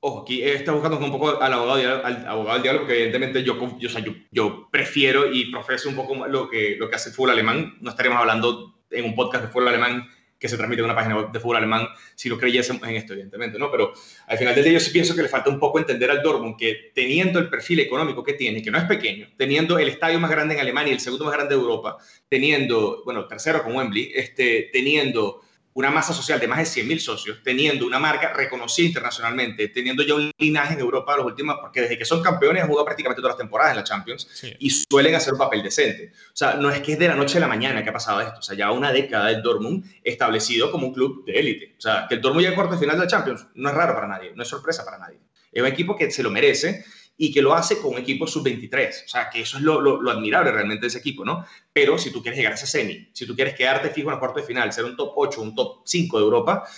ojo, aquí está buscando un poco al abogado, al abogado del diablo, porque evidentemente yo, yo, o sea, yo, yo, prefiero y profeso un poco lo que, lo que hace el fútbol alemán. No estaríamos hablando en un podcast de fútbol alemán que se transmite en una página de fútbol alemán si no creyésemos en esto, evidentemente, ¿no? Pero al final del día yo sí pienso que le falta un poco entender al Dortmund que teniendo el perfil económico que tiene, que no es pequeño, teniendo el estadio más grande en Alemania y el segundo más grande de Europa, teniendo, bueno, tercero con Wembley, este, teniendo una masa social de más de 100.000 socios, teniendo una marca reconocida internacionalmente, teniendo ya un linaje en Europa los últimos, porque desde que son campeones han jugado prácticamente todas las temporadas en la Champions y suelen hacer un papel decente. O sea, no es que es de la noche a la mañana que ha pasado esto, o sea, ya una década del Dortmund establecido como un club de élite. O sea, que el Dortmund llegue al cuarto final de la Champions no es raro para nadie, no es sorpresa para nadie. Es un equipo que se lo merece y que lo hace con un equipo sub-23. O sea, que eso es lo, lo, admirable realmente de ese equipo, ¿no? Pero si tú quieres llegar a ese semi, si tú quieres quedarte fijo en el cuarto de final, ser un top 8, un top 5 de Europa,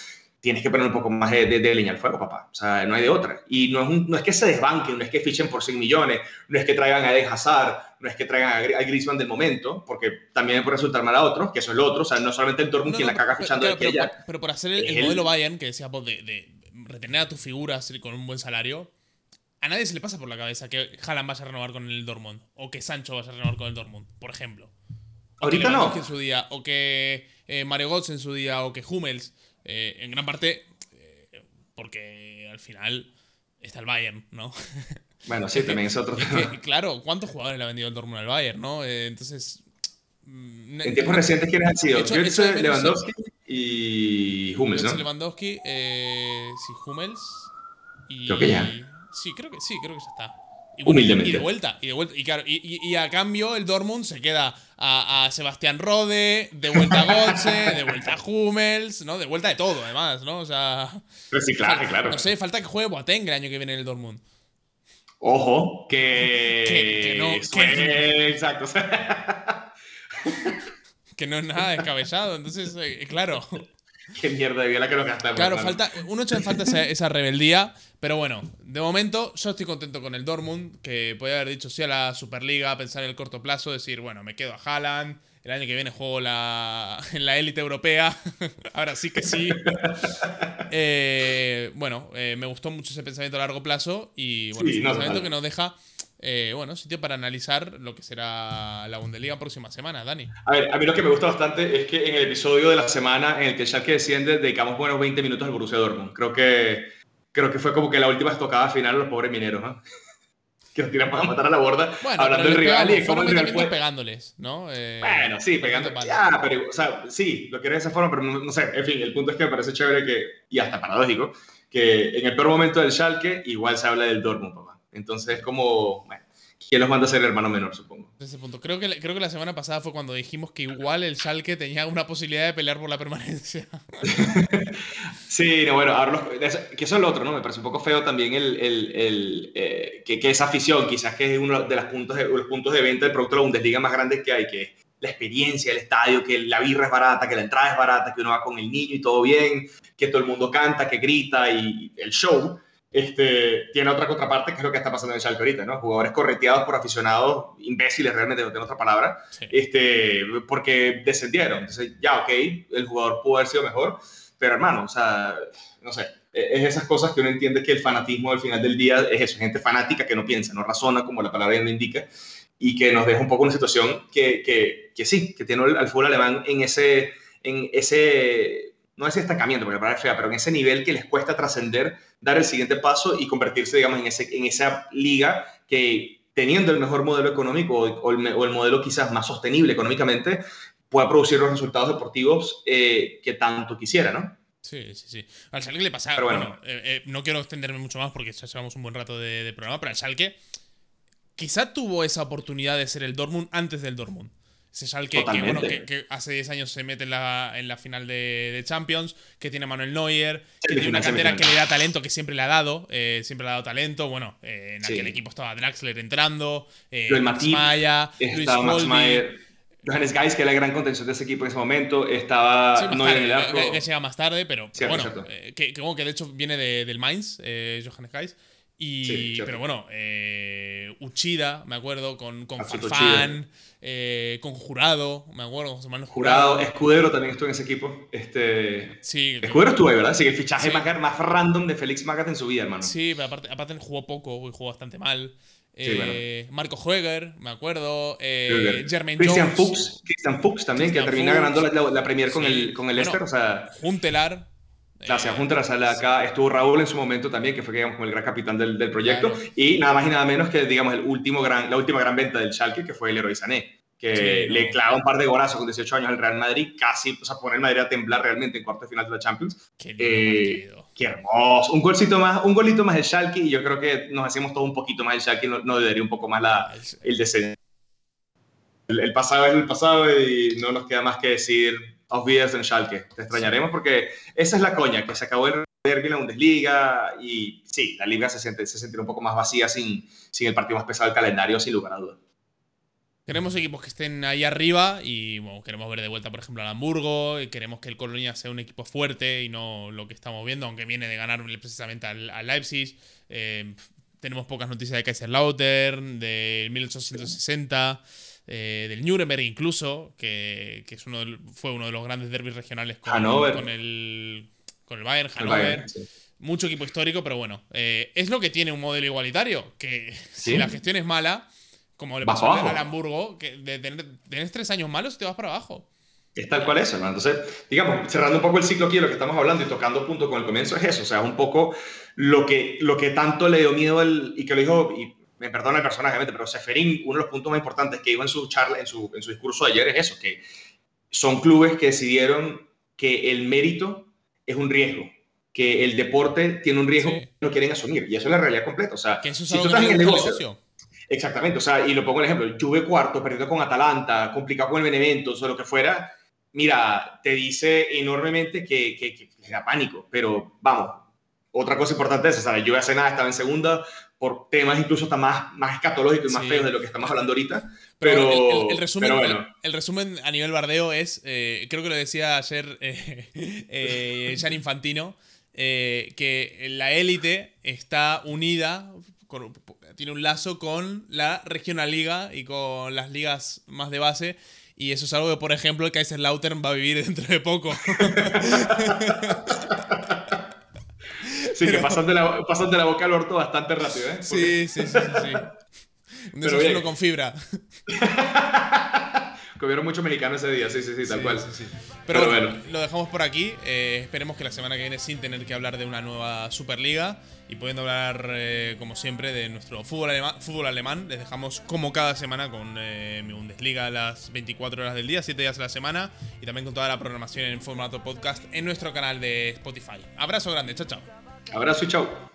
tienes que poner un poco más de, de, leña al fuego, papá. O sea, no hay de otra. Y no es, no es que se desbanquen, no es que fichen por 100 millones, no es que traigan a Eden Hazard, no es que traigan a, Griezmann del momento, porque también puede resultar mal a otros, que eso es lo otro. O sea, no solamente el Dortmund quien la caga fichando de pero, pero, pero, por hacer el, modelo Bayern, que decíamos de, de, retener a tus figuras con un buen salario, a nadie se le pasa por la cabeza que Haaland vaya a renovar con el Dortmund, o que Sancho vaya a renovar con el Dortmund, por ejemplo. Ahorita no. En su día, o que eh, Mario Götze en su día, o que Hummels, eh, en gran parte porque al final está el Bayern, ¿no? Bueno, sí, también es otro tema. claro, ¿cuántos jugadores le ha vendido el Dortmund al Bayern, no? Eh, entonces. Mm, en tiempos recientes, ¿quiénes han sido? Götze, Lewandowski y Hummels, ¿no? Lewandowski, eh, sí, Hummels. Y, creo que ya. Sí, creo que sí, creo que ya está. Y, Humildemente. Y de vuelta, y de vuelta. Y, claro, y, a cambio el Dortmund se queda a, Sebastián Rode, de vuelta a Gotze, de vuelta a Hummels, ¿no? De vuelta de todo, además, ¿no? O sea. Pero sí, claro, claro. No sé, falta que juegue Boateng el año que viene en el Dortmund. Ojo, que. Que, no. Que, exacto. que no es nada descabellado. Entonces, eh, claro. Qué mierda de la que lo gastamos. Claro, falta, uno echa en falta esa, rebeldía. Pero bueno, de momento yo estoy contento con el Dortmund, que podía haber dicho sí a la Superliga, pensar en el corto plazo, decir, bueno, me quedo a Haaland, el año que viene juego la, en la élite europea, ahora sí que sí. Eh, bueno, eh, me gustó mucho ese pensamiento a largo plazo y bueno, es un pensamiento que nos deja eh, bueno, sitio para analizar lo que será la Bundesliga próxima semana, Dani. A ver, a mí lo que me gusta bastante es que en el episodio de la semana en el que Schalke desciende, dedicamos buenos 20 minutos al Borussia Dortmund. Creo que, creo que fue como que la última estocada final a los pobres mineros, ¿no? que nos tiramos a matar a la borda hablando del rival y cómo el rival fue pegándoles, ¿no? Eh, bueno, sí, pegando. Ya, pero, o sea, sí, lo quiero de esa forma, pero no, sé, en fin, el punto es que me parece chévere que, y hasta paradójico, que en el peor momento del Schalke igual se habla del Dortmund, papá. Entonces, como, bueno, ¿quién los manda a ser el hermano menor, supongo? Ese punto. Creo que, creo que la semana pasada fue cuando dijimos que igual el Schalke tenía una posibilidad de pelear por la permanencia. sí, no, bueno, ahora que eso es lo otro, ¿no? Me parece un poco feo también el, el, el eh, que, que, esa afición, quizás que es uno de, los puntos de, los puntos de venta del producto de la Bundesliga más grandes que hay, que la experiencia del estadio, que la birra es barata, que la entrada es barata, que uno va con el niño y todo bien, que todo el mundo canta, que grita y el show este, tiene otra contraparte, que es lo que está pasando en Schalke ahorita, ¿no? Jugadores correteados por aficionados imbéciles, realmente, no tengo otra palabra, este, porque descendieron. Entonces, ya, ok, el jugador pudo haber sido mejor, pero hermano, o sea, no sé, e-, es esas cosas que uno entiende que el fanatismo al final del día es eso, gente fanática que no piensa, no razona, como la palabra ya lo indica, y que nos deja un poco una situación que, que, que sí, que tiene al fútbol alemán en ese, en ese no es estancamiento, porque la palabra es fea, pero en ese nivel que les cuesta trascender, dar el siguiente paso y convertirse, digamos, en, ese, en esa liga que teniendo el mejor modelo económico o, el, modelo quizás más sostenible económicamente, pueda producir los resultados deportivos eh, que tanto quisiera, ¿no? Sí, sí, sí. Al Schalke le pasa, bueno, eh, eh, no quiero extenderme mucho más porque ya llevamos un buen rato de, de programa, pero al Schalke quizá tuvo esa oportunidad de ser el Dortmund antes del Dortmund. Ese que, bueno, que, hace 10 años se mete en la, en la final de, Champions, que tiene Manuel Neuer, que tiene una cantera que le da talento, que siempre le ha dado, eh, siempre le ha dado talento. Bueno, eh, en aquel equipo estaba Draxler entrando, eh, Max Maya, Luis Johannes Geis, que era la gran contención de ese equipo en ese momento, estaba Neuer en el arco. Que, llega más tarde, pero, bueno, que, que, de hecho viene de, del Mainz, Johannes Geis. Y, pero bueno, Uchida, me acuerdo, con, con Farfán, eh, con Jurado, me acuerdo, José Manuel Jurado. Escudero también estuvo en ese equipo. Este... Sí, Escudero estuvo ahí, ¿verdad? Sí, el fichaje más, más, random de Félix Magath en su vida, hermano. Sí, pero aparte, aparte jugó poco y jugó bastante mal. Eh, Marco Hueger, me acuerdo. Eh, Jermaine Christian Fuchs, Christian Fuchs también, que termina ganando la, Premier con el, con el Leicester. O sea... Juntelar Gracias, la sala acá. Estuvo Raúl en su momento también, que fue digamos, como el gran capitán del, del proyecto, y nada más y nada menos que digamos, el último gran, la última gran venta del Schalke, que fue el Leroy Sané, que le clava un par de golazos con 18 años al Real Madrid, casi, o sea, pone el Madrid a temblar realmente en cuarto de final de la Champions. Qué, eh, qué hermoso. Un golcito más, un golito más del Schalke, y yo creo que nos hacemos todo un poquito más del Schalke, no, no debería un poco más la, el descenso. El, el pasado es el pasado y no nos queda más que decir auf en Schalke. Te extrañaremos porque esa es la coña, que se acabó el derby en la Bundesliga y sí, la liga se, siente, se sentirá un poco más vacía sin, sin el partido más pesado del calendario, sin lugar a dudas. Queremos equipos que estén ahí arriba y bueno, queremos ver de vuelta, por ejemplo, al Hamburgo. Y queremos que el Colonia sea un equipo fuerte y no lo que estamos viendo, aunque viene de ganar precisamente al, Leipzig. Eh, tenemos pocas noticias de Kaiserslautern, del 1860, eh, del Nuremberg incluso, que, es uno fue uno de los grandes derbis regionales con, con, el, con el Bayern, Hannover. Mucho equipo histórico, pero bueno, eh, es lo que tiene un modelo igualitario, que si la gestión es mala como le pasó al Hamburgo, que de tener, tenés tres años malos y te vas para abajo. Es tal cual eso, hermano. Entonces, digamos, cerrando un poco el ciclo aquí de lo que estamos hablando y tocando punto con el comienzo es eso, o sea, un poco lo que, lo que tanto le dio miedo el, y que lo dijo, y me perdona el personaje, pero Seferín, uno de los puntos más importantes que dijo en su charla, en su, en su discurso de ayer es eso, que son clubes que decidieron que el mérito es un riesgo, que el deporte tiene un riesgo que no quieren asumir, y eso es la realidad completa, o sea, que eso es si tú estás en el negocio Exactamente, o sea, y lo pongo el ejemplo, Juve cuarto, perdiendo con Atalanta, complicado con el Benevento, o lo que fuera, mira, te dice enormemente que, que, le da pánico, pero vamos, otra cosa importante es, o sea, Juve hace nada estaba en segunda por temas incluso hasta más, más escatológicos y más feos de lo que estamos hablando ahorita, pero, el, resumen, el, resumen a nivel bardeo es, eh, creo que lo decía ayer eh, eh, Gian Infantino, que la élite está unida tiene un lazo con la Regional Liga y con las ligas más de base. Y eso es algo que, por ejemplo, el Kaiserslautern va a vivir dentro de poco. sí, que pasan de, la, la, boca al orto bastante rápido, ¿eh? Sí, sí, sí, sí, Un desayuno con fibra. Comieron mucho americano ese día, sí, sí, sí, tal cual. Pero, bueno, lo dejamos por aquí. Eh, esperemos que la semana que viene, sin tener que hablar de una nueva Superliga y pudiendo hablar, eh, como siempre, de nuestro fútbol alemán, fútbol alemán, les dejamos como cada semana con eh, mi Bundesliga a las 24 horas del día, 7 días a la semana, y también con toda la programación en formato podcast en nuestro canal de Spotify. Abrazo grande, chao, chao. Abrazo y chao.